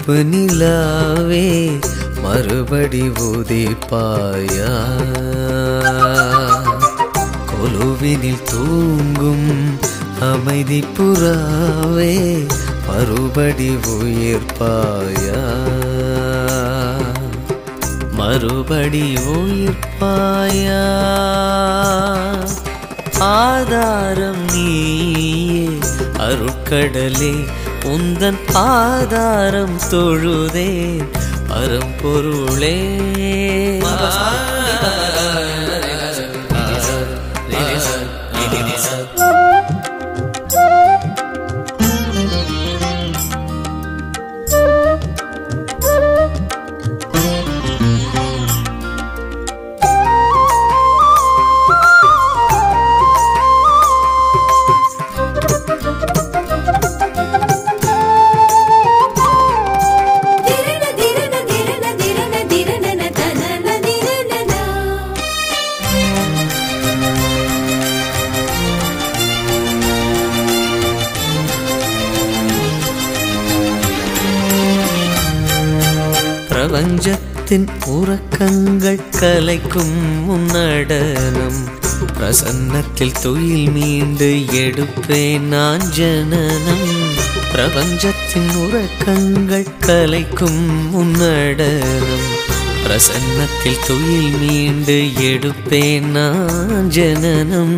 கருப்பு நிலாவே மறுபடி உதிப்பாயா? கொலுவினில் தூங்கும் அமைதி புறாவே மறுபடி உயிர்ப்பாயா? மறுபடி உயிர்ப்பாயா? ஆதாரம் நீயே அருட்கடலே உந்தன் பாதாரம் தொழுதேன் பரம்பொருளே உள்ளத்தின் உறக்கங்கள் கலைக்கும் முன்னடனம் பிரசன்னத்தில் துயில் மீண்டு எடுப்பேன் நான் ஜனனம். பிரபஞ்சத்தின் உறக்கங்கள் கலைக்கும் முன்னடனம் பிரசன்னத்தில் துயில் மீண்டு எடுப்பேன் நான் ஜனனம்.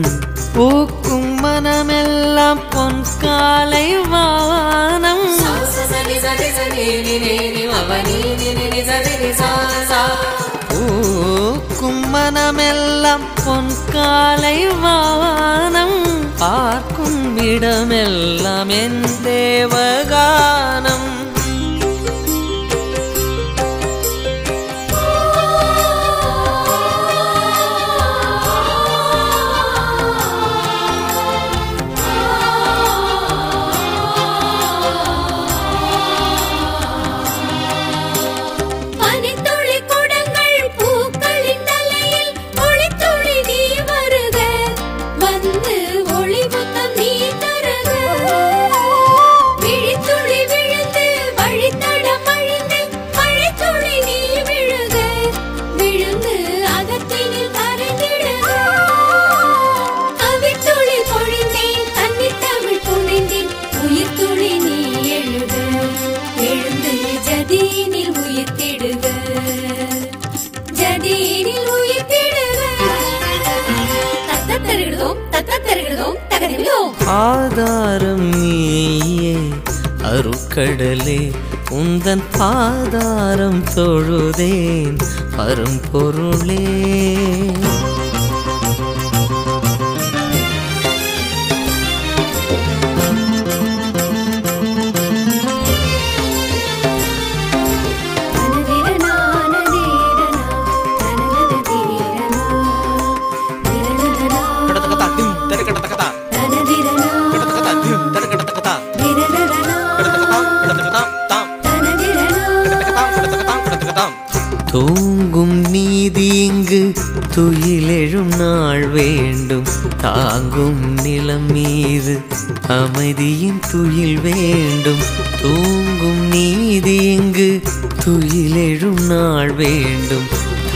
பூக்கும் மனமெல்லாம் பொன் காலை வானம். பூக்கும் மனமெல்லாம் பொன் காலை வானம் பார்க்கும் இடமெல்லாம் என் தேவகானம்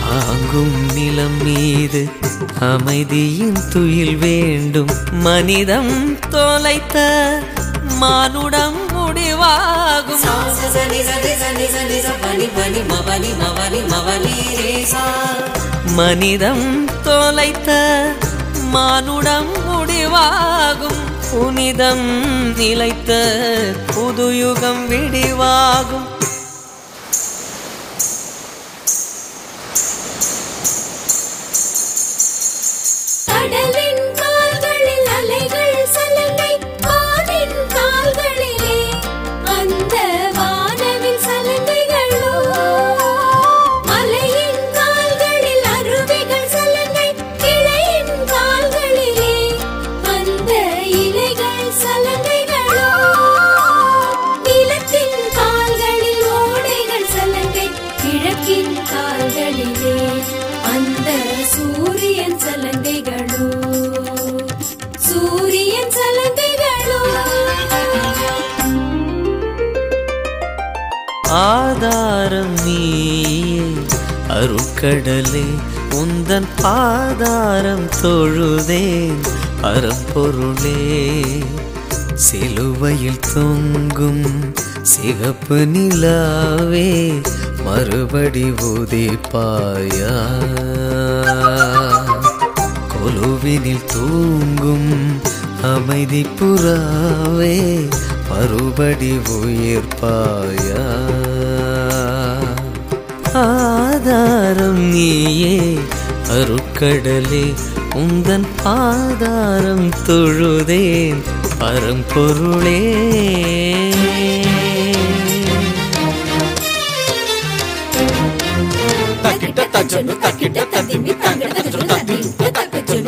தாங்கும் நிலம் மீது அமைதியின் துயில் வேண்டும். மனிதம் தொலைத்த மானுடம் முடிவாகும். மனிதம் தொலைத்த மானுடம் முடிவாகும். புனிதம் நிலைத்த புதுயுகம் விடிவாகும். கடலே உந்தன் பாதாரம் தொழுதேன் அறப்பொருளே. சிலுவையில் தொங்கும் சிகப்பு நிலாவே மறுபடி உதிப்பாயா கொலுவினில் தூங்கும் அமைதி புறாவே மறுபடி உயிர்ப்பாயா. ஆதாரம் நீயே அருக்கடலே உந்தன் பாதாரம் தொழுதேன் பரம்பொருளே. தக்கிட்ட தச்சொன்னு தக்கிட்ட தத்திமி தங்கிட்ட தச்சொன்னு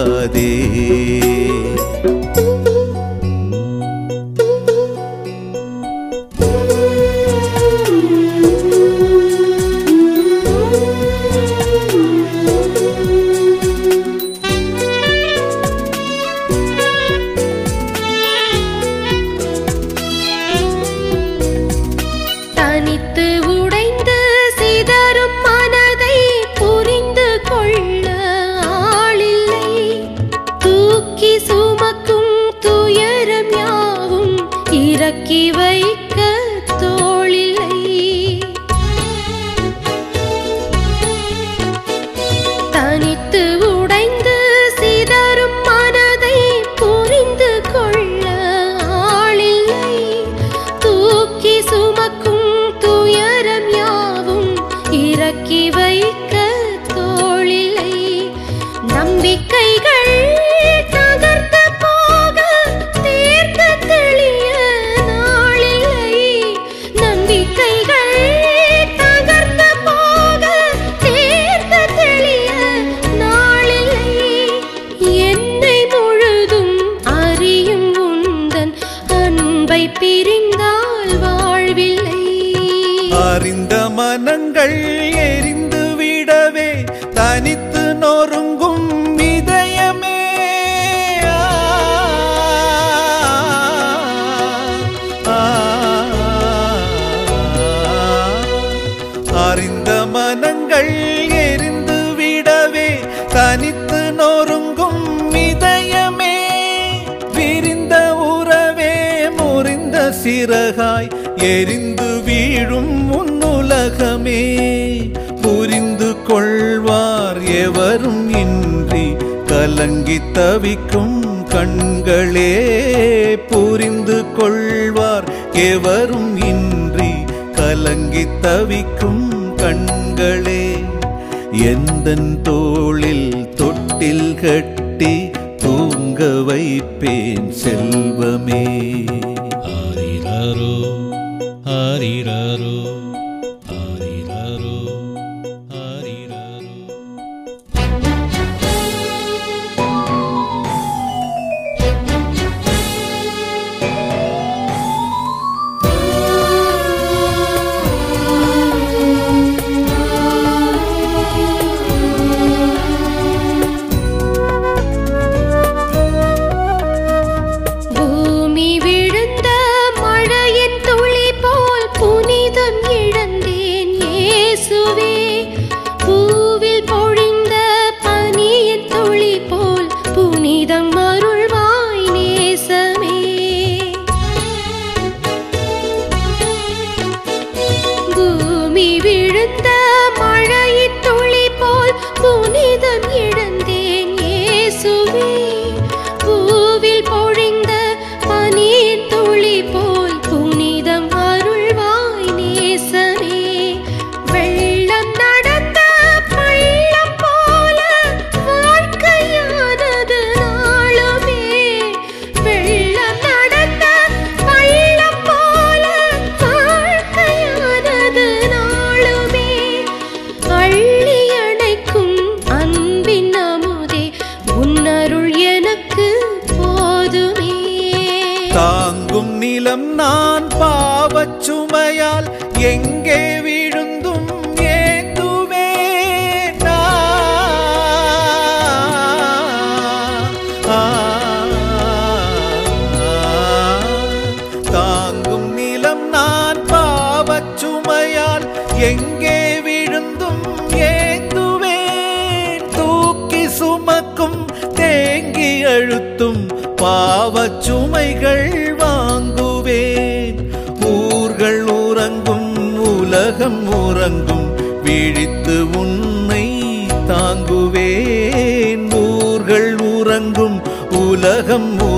അറിയാതെ சிறகாய் எரிந்து வீழும் உன்னுலகமே. புரிந்து கொள்வார் எவரும் இன்றி கலங்கி தவிக்கும் கண்களே. புரிந்து கொள்வார் எவரும் இன்றி கலங்கி தவிக்கும் கண்களே. எந்தன் தோளில் தொட்டில் கட்டி தூங்க வைப்பேன் செல்வமே.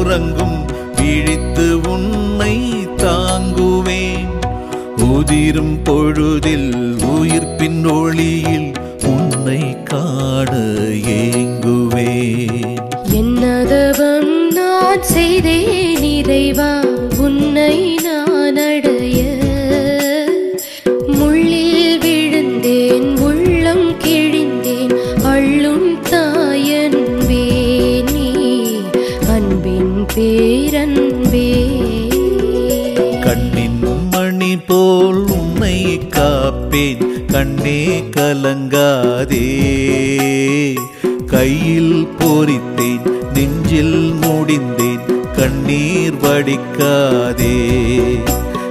உறங்கும் விழித்து உன்னை தாங்குவேன். உதிரும் பொழுதில் உயிர்ப்பின் ஒளி படிக்காதே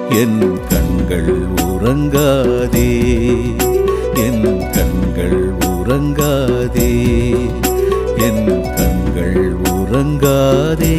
என் கண்கள் உறங்காதே. என் கண்கள் உறங்காதே. என் கண்கள் உறங்காதே.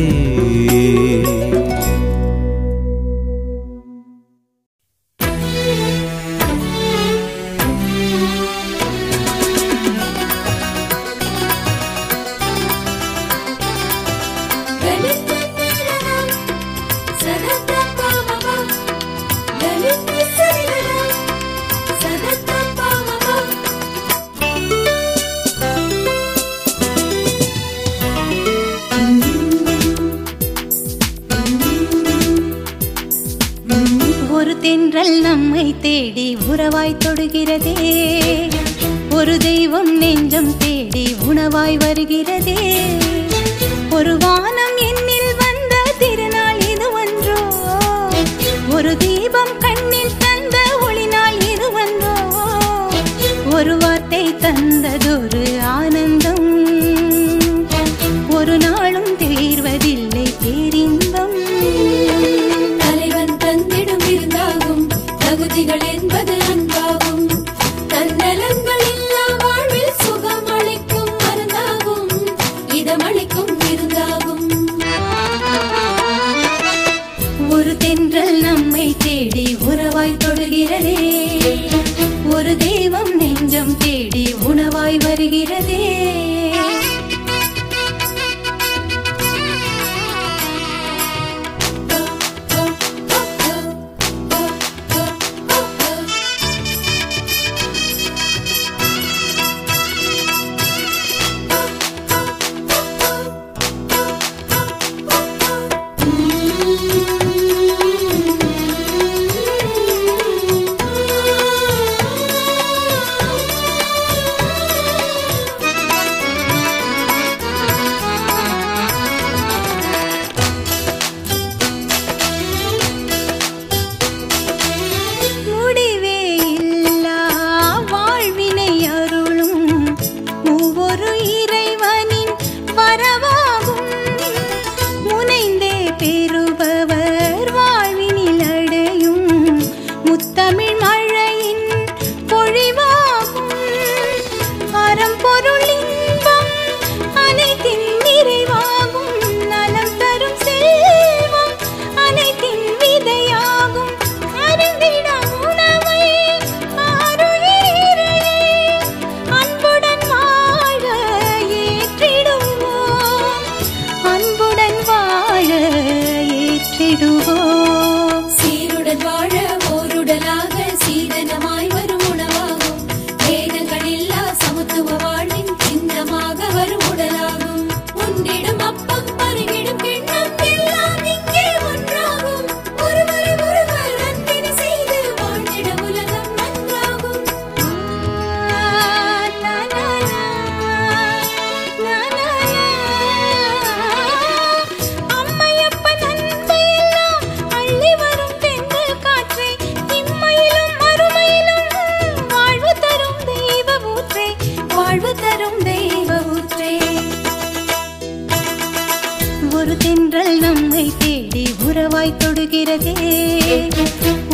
தென்றல் நம்மை தேடி உறவாய் தொடுகிறதே.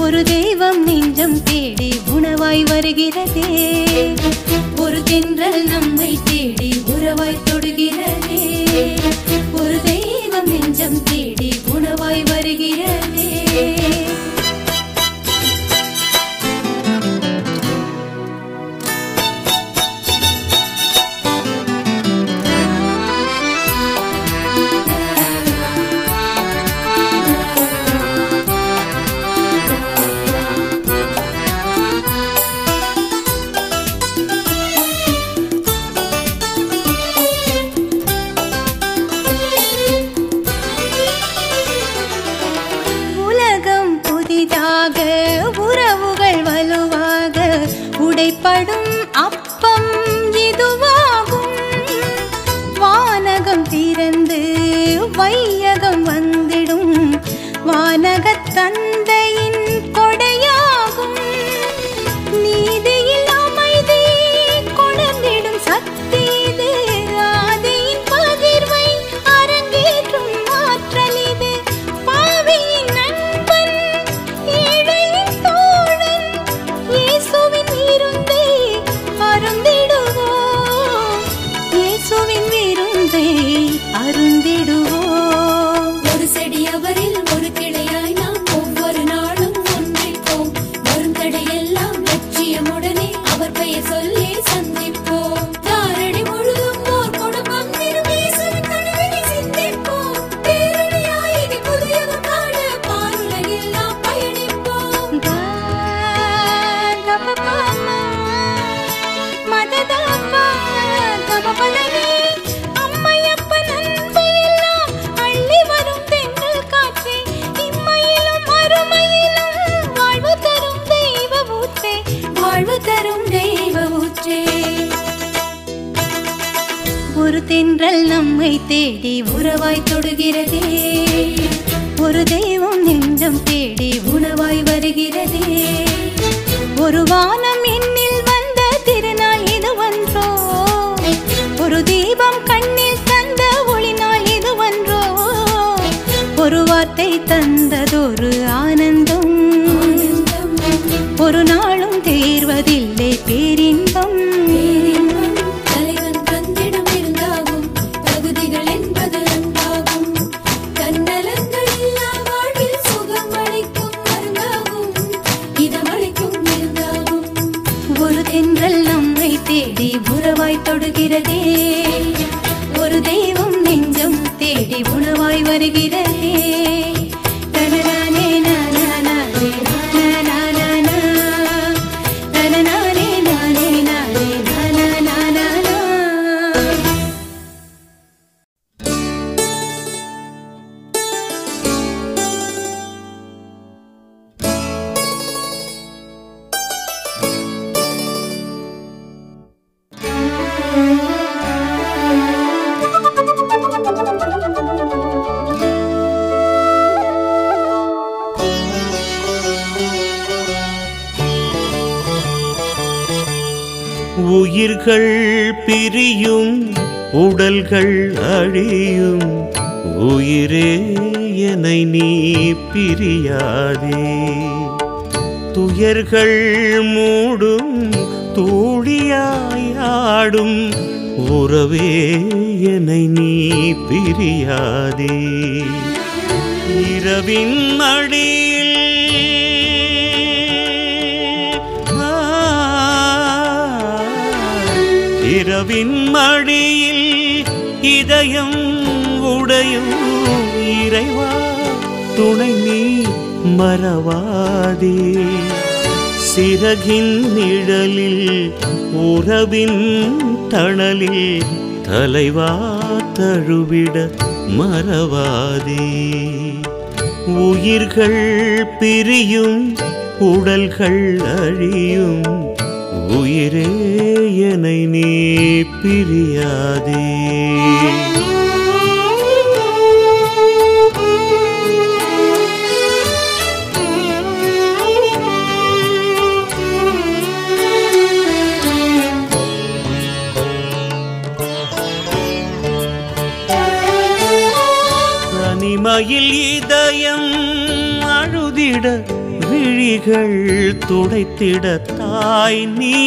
ஒரு தெய்வம் நெஞ்சம் தேடி உணவாய் வருகிறதே. ஒரு தென்றல் நம்மை தேடி உறவாய் தொடுகிறதே. ஒரு தெய்வம் நெஞ்சம் தேடி உணவாய் வருகிறதே. உயிர்கள் பிரியும் உடல்கள் அழியும். உயிரே என்னை நீ பிரியாதே. துயர்கள் மூடும் தூழியாயாடும் உறவே என்னை நீ பிரியாதே. இரவின் அடியில் இரவின் மடியில் இதயம் உடையும் இறைவா துணை நீ மறவாதே. சிறகின் நிழலில் உறவின் தணலில் தலைவா தழுவிட மறவாதே. உயிர்கள் பிரியும் உடல்கள் அழியும் உயிரே என்னை நீ பிரியாதே. தனிமையில் இதயம் அழுதிட விழிகள் துடைத்திட தாய் நீ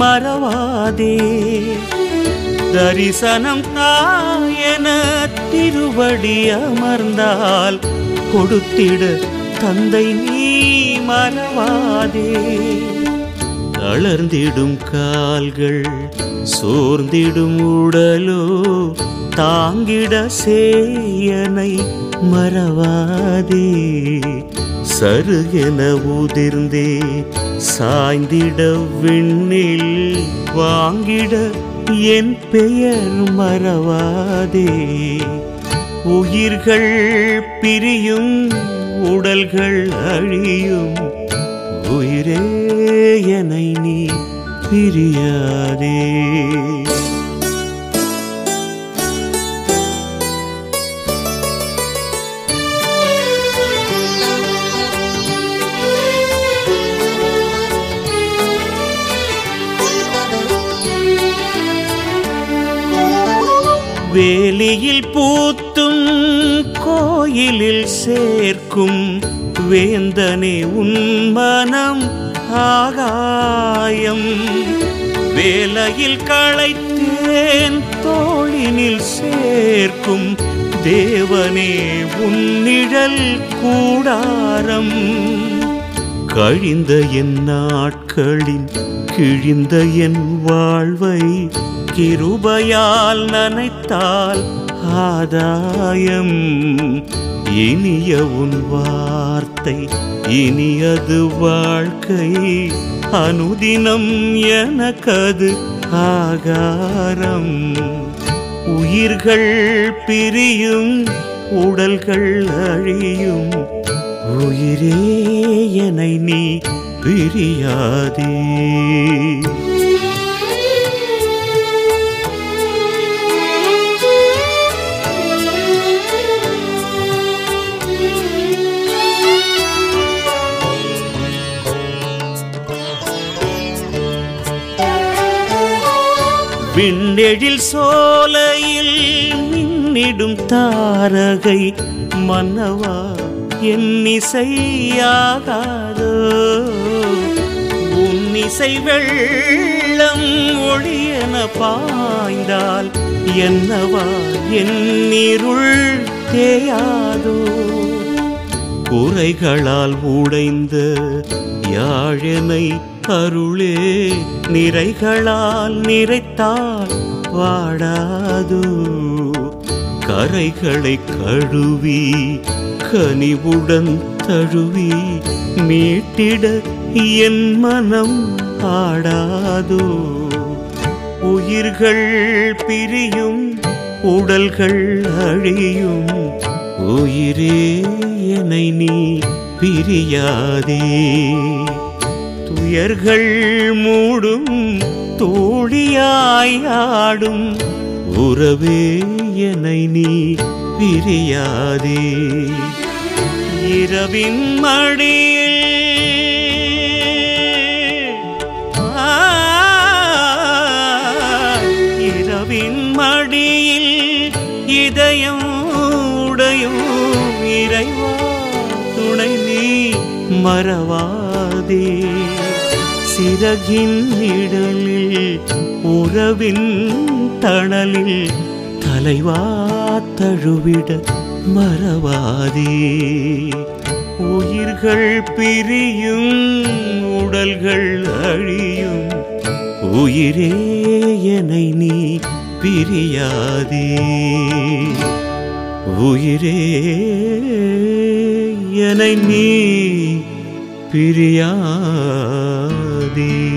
மறவாதே. தரிசனம் தாயென திருவடி அமர்ந்தால் கொடுத்திட தந்தை நீ மறவாதே. தளர்ந்திடும் கால்கள் சோர்ந்திடும் உடலோ தாங்கிட சேயனை மறவாதே. சருகென உதிர்ந்தே சாய்ந்திட விண்ணில் வாங்கிட என் பெயர் மறவாதே. உயிர்கள் பிரியும் உடல்கள் அழியும் உயிரே என நீ பிரியாதே. வேலியில் பூத்தும் கோயிலில் சேர்க்கும் வேந்தனே உன்மனம் ஆகாயம். வேலையில் களைத்தேன் தோளினில் சேர்க்கும் தேவனே உன்னிழல் கூடாரம். கழிந்த என் நாட்களின் கிழிந்த என் வாழ்வை கிருபையால் நனைத்தால் ஆதாயம். இனிய உன் வார்த்தை இனியது வாழ்க்கை. அனுதினம் எனக்கது ஆகாரம். உயிர்கள் பிரியும் உடல்கள் அழியும். உயிரே என நீ பிரியாதே. விண்ணெழில் சோலையில் மின்னிடும் தாரகை மன்னவா என்னிசையாகாதோ உன்னிசை வெள்ளம் ஒளியன பாய்ந்தால் என்னவா என்னிருள் தேயாதோ? குறைகளால் உடைந்த யாழனை அருளே நிறைகளால் நிறைத்தால் வாடாது. கரைகளை கழுவி கனிவுடன் தழுவி மீட்டிட என் மனம் ஆடாதோ. உயிர்கள் பிரியும் உடல்கள் அழியும். உயிரே என்னை நீ பிரியாதே. துயர்கள் மூடும் தோழியாயாடும் உறவே என்னை நீ பிரியாதே. இரவின் மடியில் இரவின் மடியில் இதயம் உடையும் இறைவா துணை நீ மறவாதே. சிறகின் நிழலில் உறவின் தணலில் தலைவா தழுவிட மறவாதே. உயிர்கள் பிரியும் உடல்கள் அழியும் உயிரே என்னை நீ பிரியாதே. உயிரே நீ பிரியா The.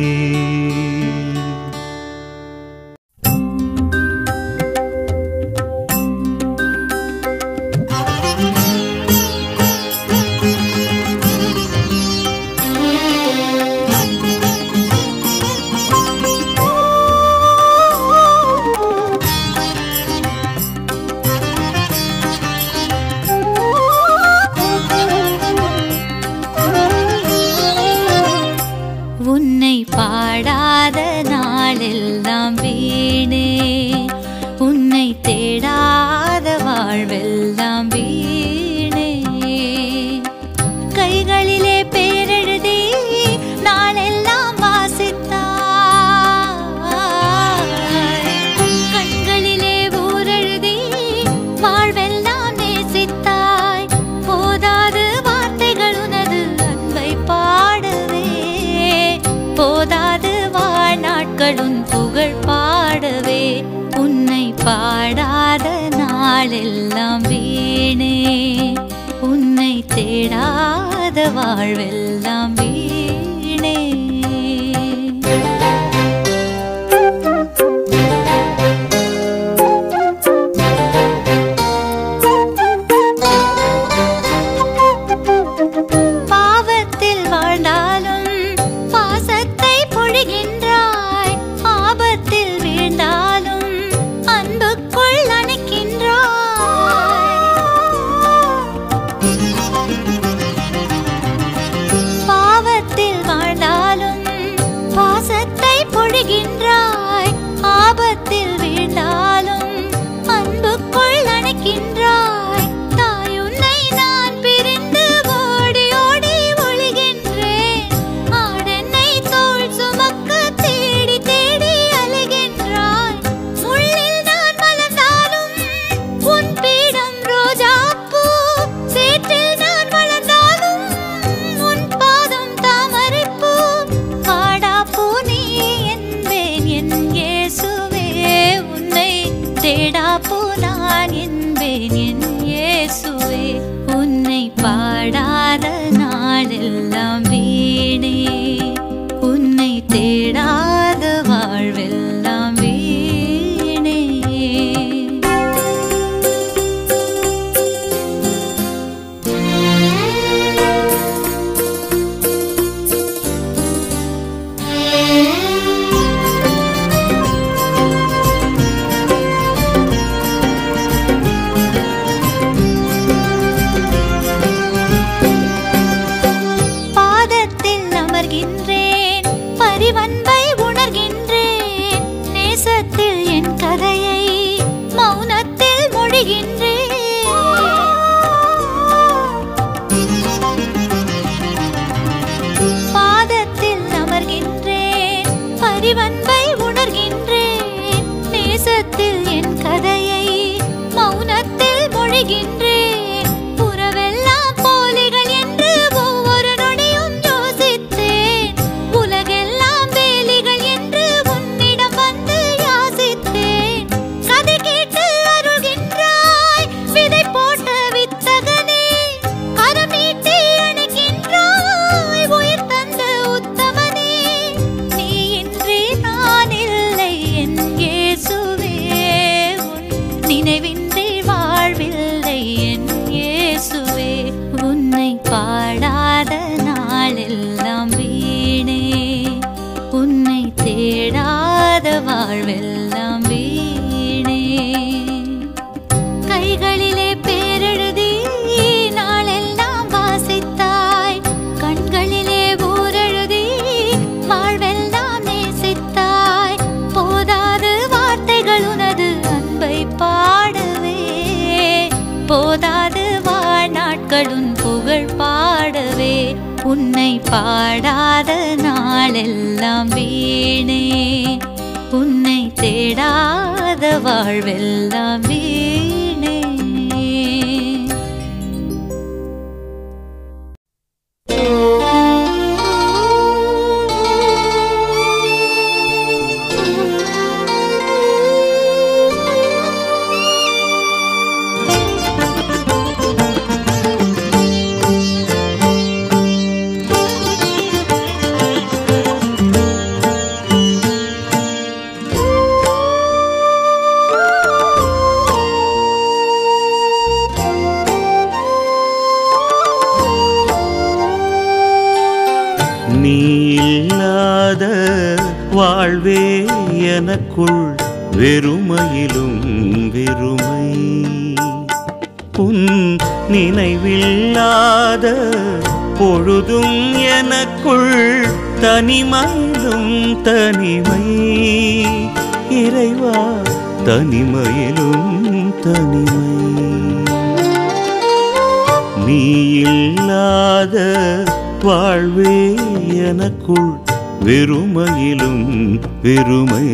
பெருமை.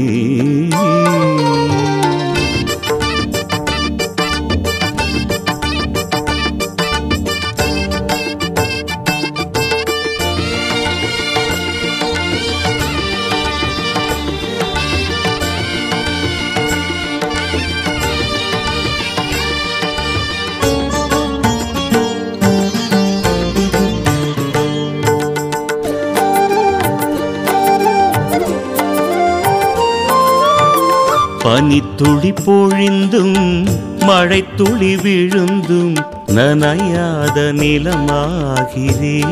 துளி பொழிந்தும் மழை துளி விழுந்தும் நனையாத நிலமாகிறே.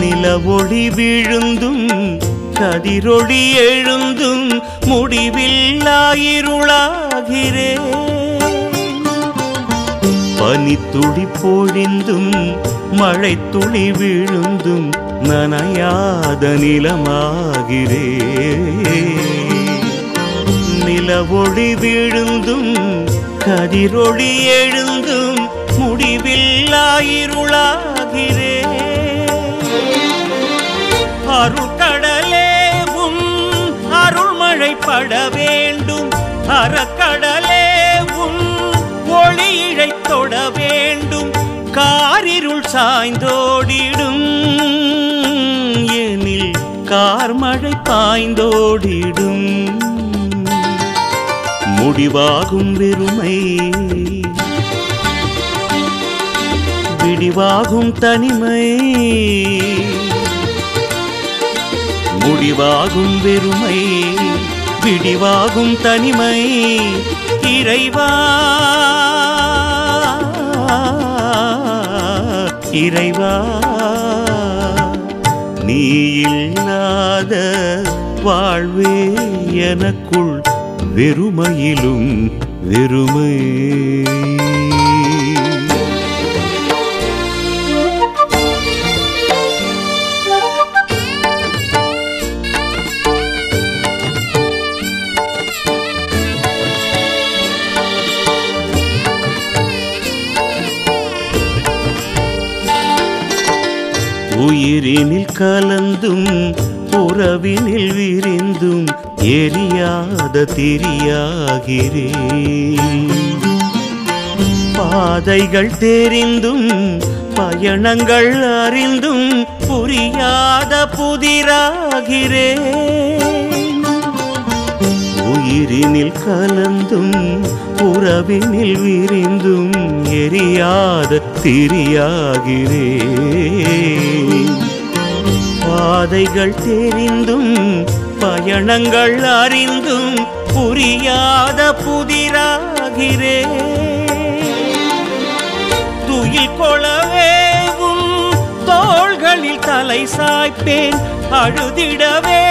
நிலவொளி விழுந்தும் கதிரொளி எழுந்தும் முடிவில்லாயிருளாகிறே. பனித்துளி பொழிந்தும் மழை துளி விழுந்தும் நனையாத நிலமாகிறே. நிலவொளி விழுந்தும் கதிரொளி எழுந்தும் முடிவில்லாயிருளாகிறே. அருட்கடலே உன் அருள்மழை பட வேண்டும் அறக்கடலே உன் ஒளி இழைத் தொட வேண்டும் காரிருள் சாய்ந்தோடிடும் எனில் கார்மழை பாய்ந்தோடிடும். முடிவாகும் வெறுமை. விடிவாகும் தனிமை. முடிவாகும் வெறுமை. விடிவாகும் தனிமை. இறைவா. இறைவா. நீ இல்லாத வாழ்வே எனக்குள் வெறுமையிலும் வெறுமை. உயிரினில் கலந்தும் உறவினில் விரிந்தும் எரியாத திரியாகிறே. பாதைகள் தெரிந்தும் பயணங்கள் அறிந்தும் புரியாத புதிராகிறே. உயிரினில் கலந்தும் உறவினில் விரிந்தும் எரியாத திரியாகிறே. பாதைகள் தெரிந்தும் பயணங்கள் அறிந்தும் புரியாத புதிராகிறே. துயில் கொளவேவும் தோள்களில் தலை சாய்ப்பேன் அழுதிடவே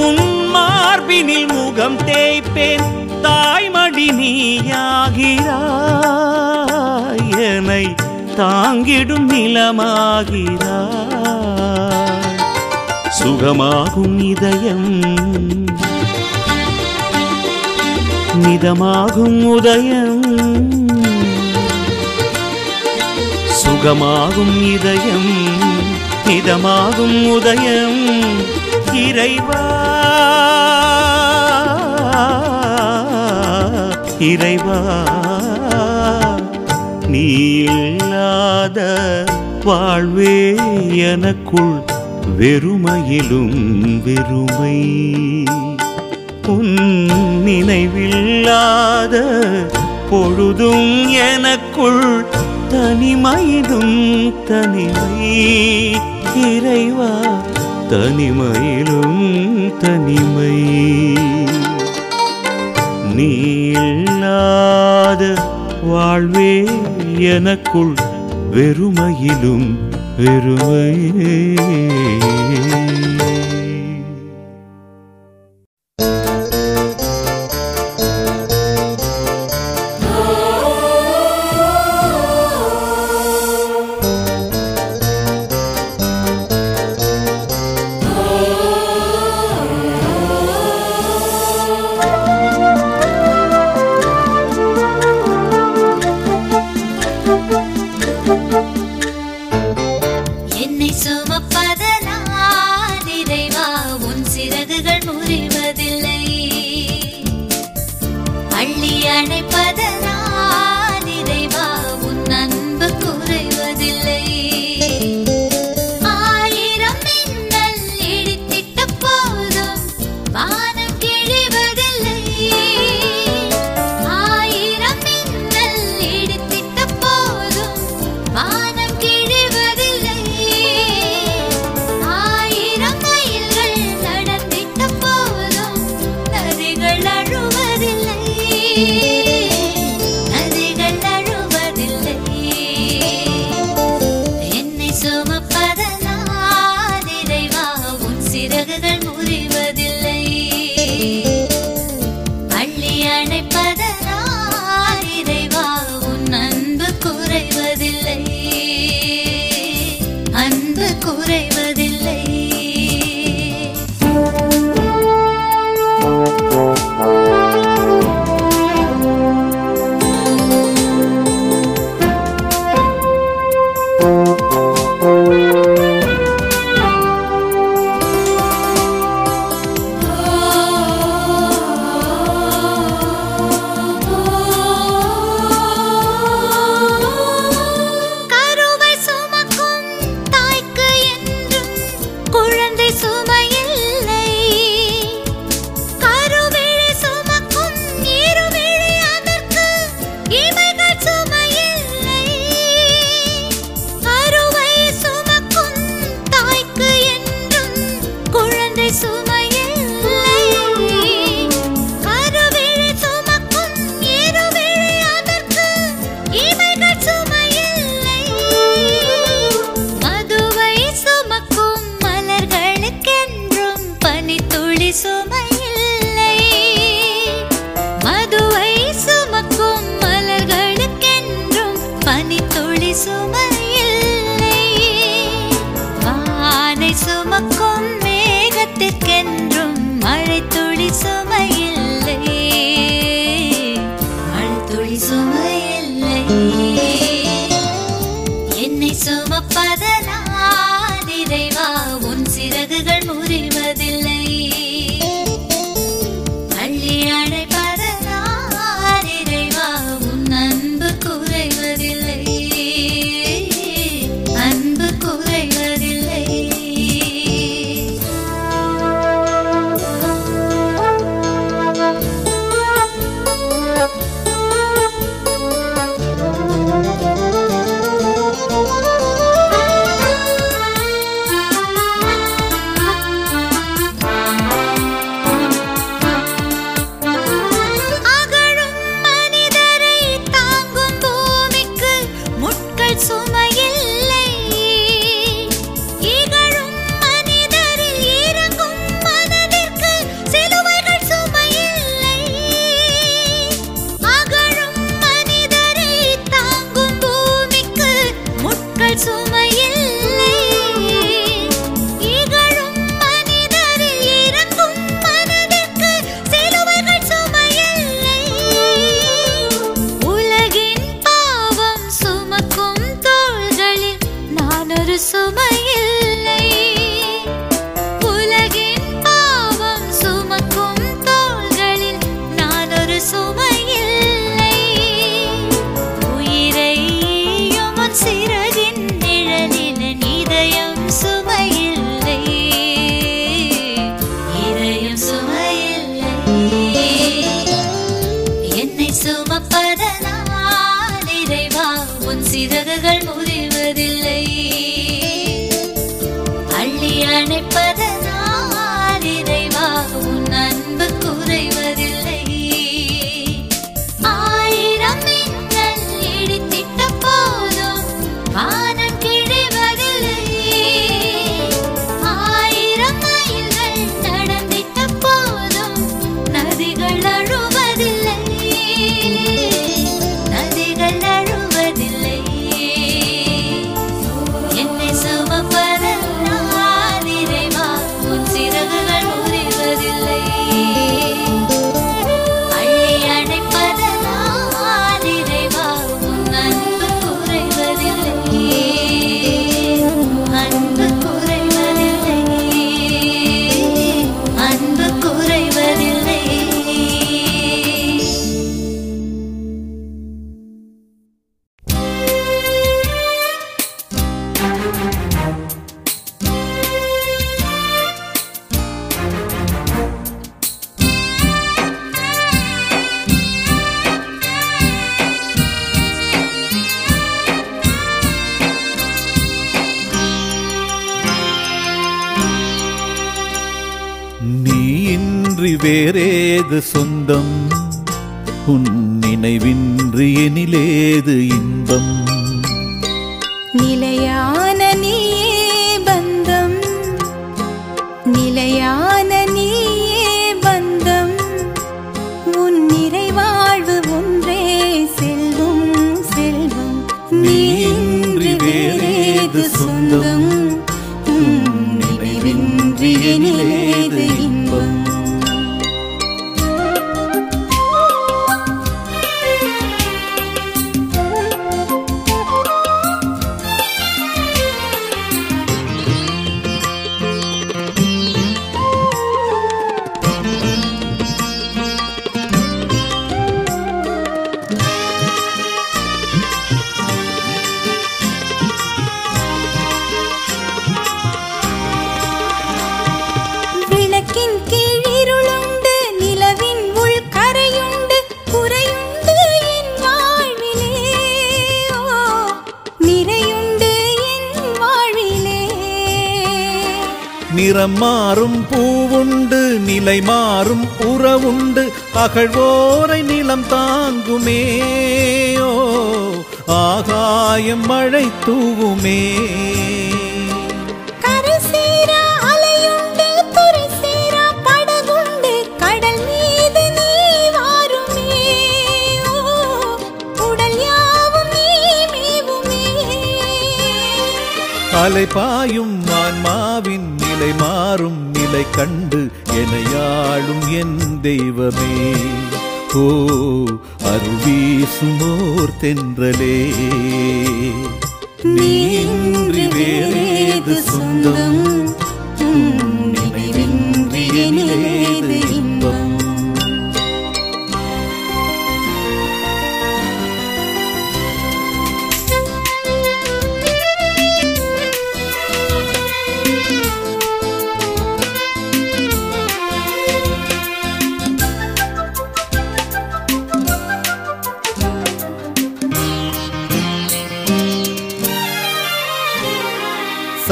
உன் மார்பினில் முகம் தேய்ப்பேன் தாய்மடி நீயாகிறாய் என்னை தாங்கிடும் நிலமாகிறாய். சுகமாகும் இதயம். நிதமாகும் உதயம். சுகமாகும் இதயம். இதமாகும் உதயம். இறைவா. இறைவா. நீ இல்லாத வாழ்வே எனக்குள் வெறுமையிலும் வெறுமை. உன் நினைவில்லாத பொழுதும் எனக்குள் தனிமையிலும் தனிமை. இறைவா தனிமையிலும் தனிமை. நீ இல்லாத வாழ்வே எனக்குள் வெறுமையிலும் பெருமையே. them நிறம் மாறும் பூவுண்டு நிலை மாறும் உறவுண்டு அகழ்வோரை நிலம் தாங்குமே. ஆகாயம் மழை தூவுமே. அலை பாயும் மாறும் நிலை கண்டு எனையாளும் என் தெய்வமே. ஓ அருவீசுமோர் தென்றலே. நீன்றி வேறேது சொந்தம் நினைவின்றி எனிலே.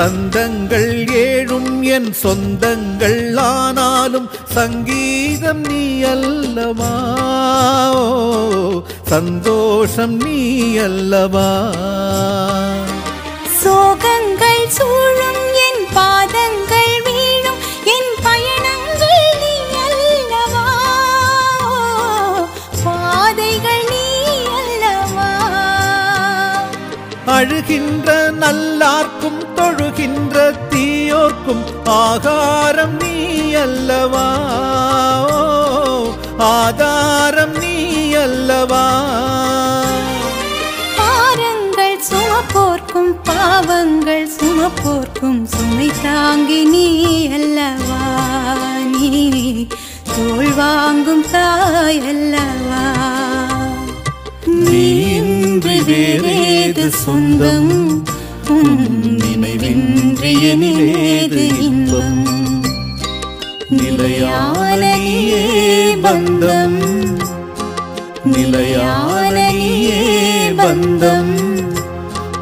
பந்தங்கள் ஏழும் என் சொந்தங்கள் ஆனாலும் சங்கீதம் நீ அல்லவா? சந்தோஷம் நீ அல்லவா? சோகங்கள் சூழும் என் பாதங்கள் வீழும் என் பயணங்கள் நீ அல்லவா? பாதைகள் நீ அல்லவா? அழுகின்ற நல்லார்க்கு போக்கும் ஆகாரம் நீ அல்லவா? ஆதாரம் நீ அல்லவா? பாரங்கள் சுமப்போர்க்கும் பாவங்கள் சுமப்போர்க்கும் சுமை தாங்கி நீ அல்லவா? நீ தோல் வாங்கும் தாய் அல்லவா? நீ இன்றி வேறேது சொந்தம்? உன் நினைவின்றி இன்பம். நிலையான பந்தம். நிலையான பந்தம்.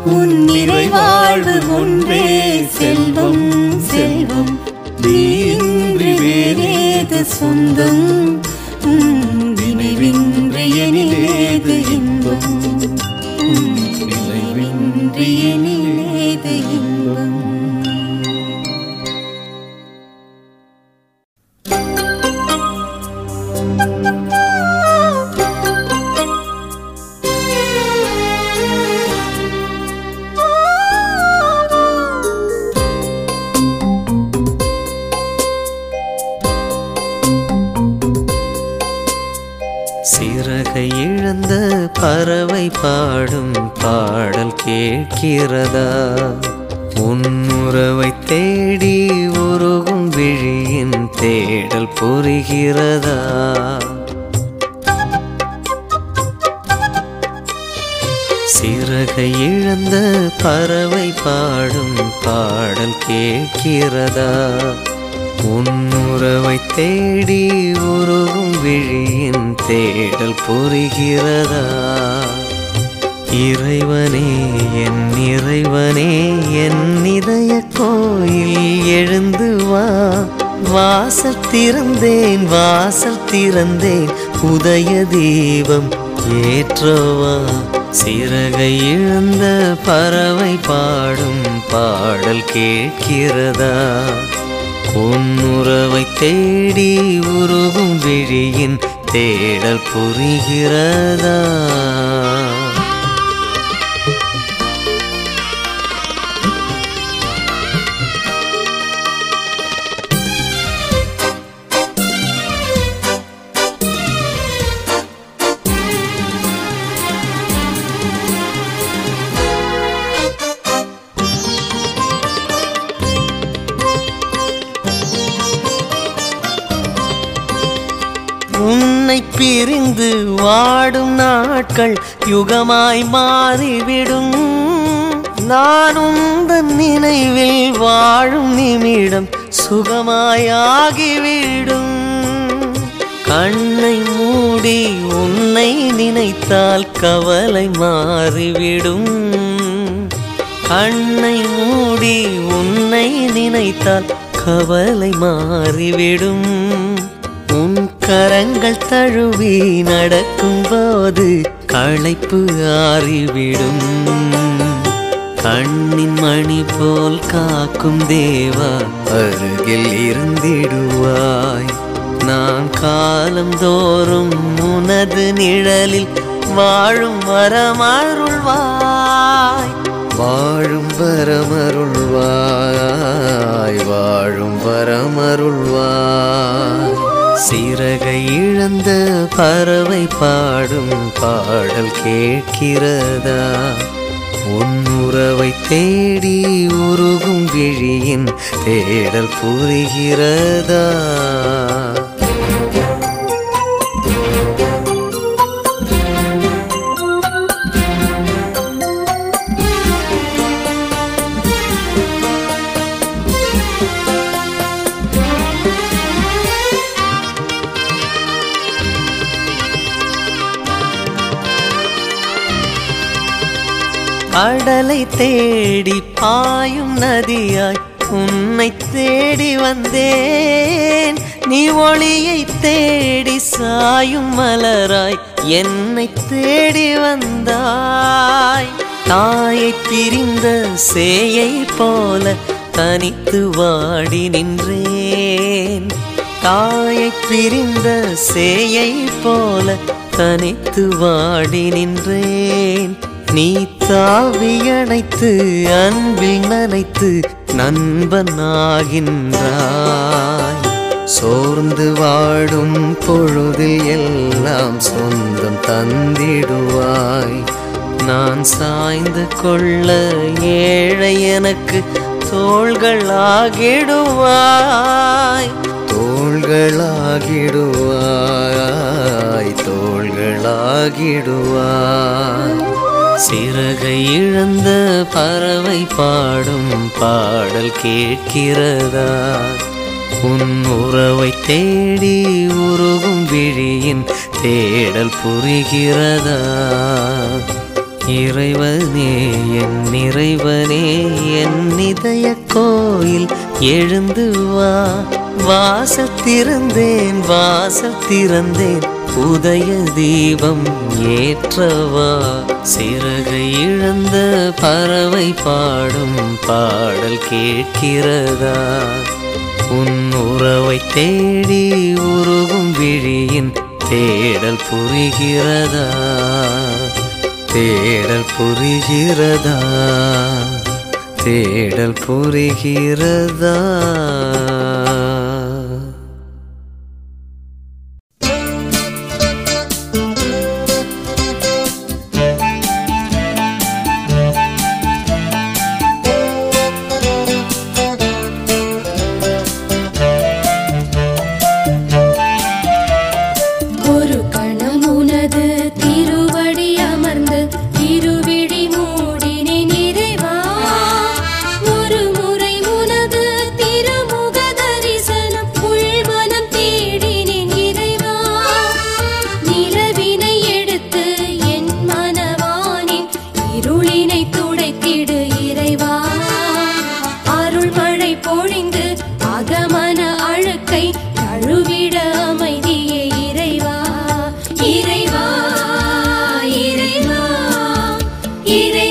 உன் நிறைவாழ்வு ஒன்றே செல்வம் செல்வம். நீன்றி வேறேது சொந்தம். உன் நினைவின்றி எனிலேது இன்பம். உன் நினைவின்றி எனிலேது பறவை பாடும் பாடல் கேட்கிறதா? உன்னுறவை தேடி உருகும் விழியின் தேடல் புரிகிறதா? சிறகை இழந்த பறவை பாடும் பாடல் கேட்கிறதா? உன்னுறவை தேடி உருகும் விழியின் தேடல் புரிகிறதா? இறைவனே என் இறைவனே என் இதய கோயில் எழுந்து வா. வாசல் திறந்தேன் வாசல் திறந்தேன். உதய தீபம் ஏற்றவா. சிறகை இழந்த பறவை பாடும் பாடல் கேட்கிறதா. உன்னுறவை தேடி உருகும் விழியின் தேடல் புரிகிறதா. பிரிந்து வாடும் நாட்கள் யுகமாய் மாறிவிடும். நானும் தன் நினைவில் வாழும் நிமிடம் சுகமாயாகிவிடும் கண்ணை மூடி உன்னை நினைத்தால் கவலை மாறிவிடும். கண்ணை மூடி உன்னை நினைத்தால் கவலை மாறிவிடும். உன் கரங்கள் தழுவி நடக்கும் போது களைப்பு ஆறிவிடும். கண்ணின் மணி போல் காக்கும் தேவா அருகில் இருந்திடுவாய். நான் காலந்தோறும் உனது நிழலில் வாழும் வரமருள்வாய். வாழும் வரமருள்வாய் வாழும் வரமருள்வாய். சிறகை இழந்த பறவை பாடும் பாடல் கேட்கிறதா? உன்னுறவை தேடி உருகும் விழியின் தேடல் புரிகிறதா? கடலை தேடி பாயும் நதியாய் உன்னை தேடி வந்தேன். நீ ஒளியை தேடி சாயும் மலராய் என்னை தேடி வந்தாய். தாயை பிரிந்த சேயை போல தனித்து வாடி நின்றேன். தாயை பிரிந்த சேயை போல தனித்து வாடி நின்றேன். நீ தாவி அணைத்து அன்பில் நனைத்து நண்பனாகின்றாய். சோர்ந்து வாடும் பொழுதில் எல்லாம் சொந்தம் தந்திடுவாய். நான் சாய்ந்து கொள்ள ஏழை எனக்கு தோள்களாகிடுவாய். தோள்களாகிடுவாய் தோள்களாகிடுவாய். சிறகை இழந்த பறவை பாடும் பாடல் கேட்கிறதா? உன் உறவை தேடி உருகும் விழியின் தேடல் புரிகிறதா? இறைவனே என் இறைவனே என் இதய கோயில் எழுந்து வா. வாசல் திறந்தேன் வாசல் திறந்தேன். உதய தீபம் ஏற்றவா? சிறகை இழந்த பறவை பாடும் பாடல் கேட்கிறதா? உன் உறவை தேடி உருகும் விழியின் தேடல் புரிகிறதா? தேடல் புரிகிறதா? தேடல் புரிகிறதா? Kiri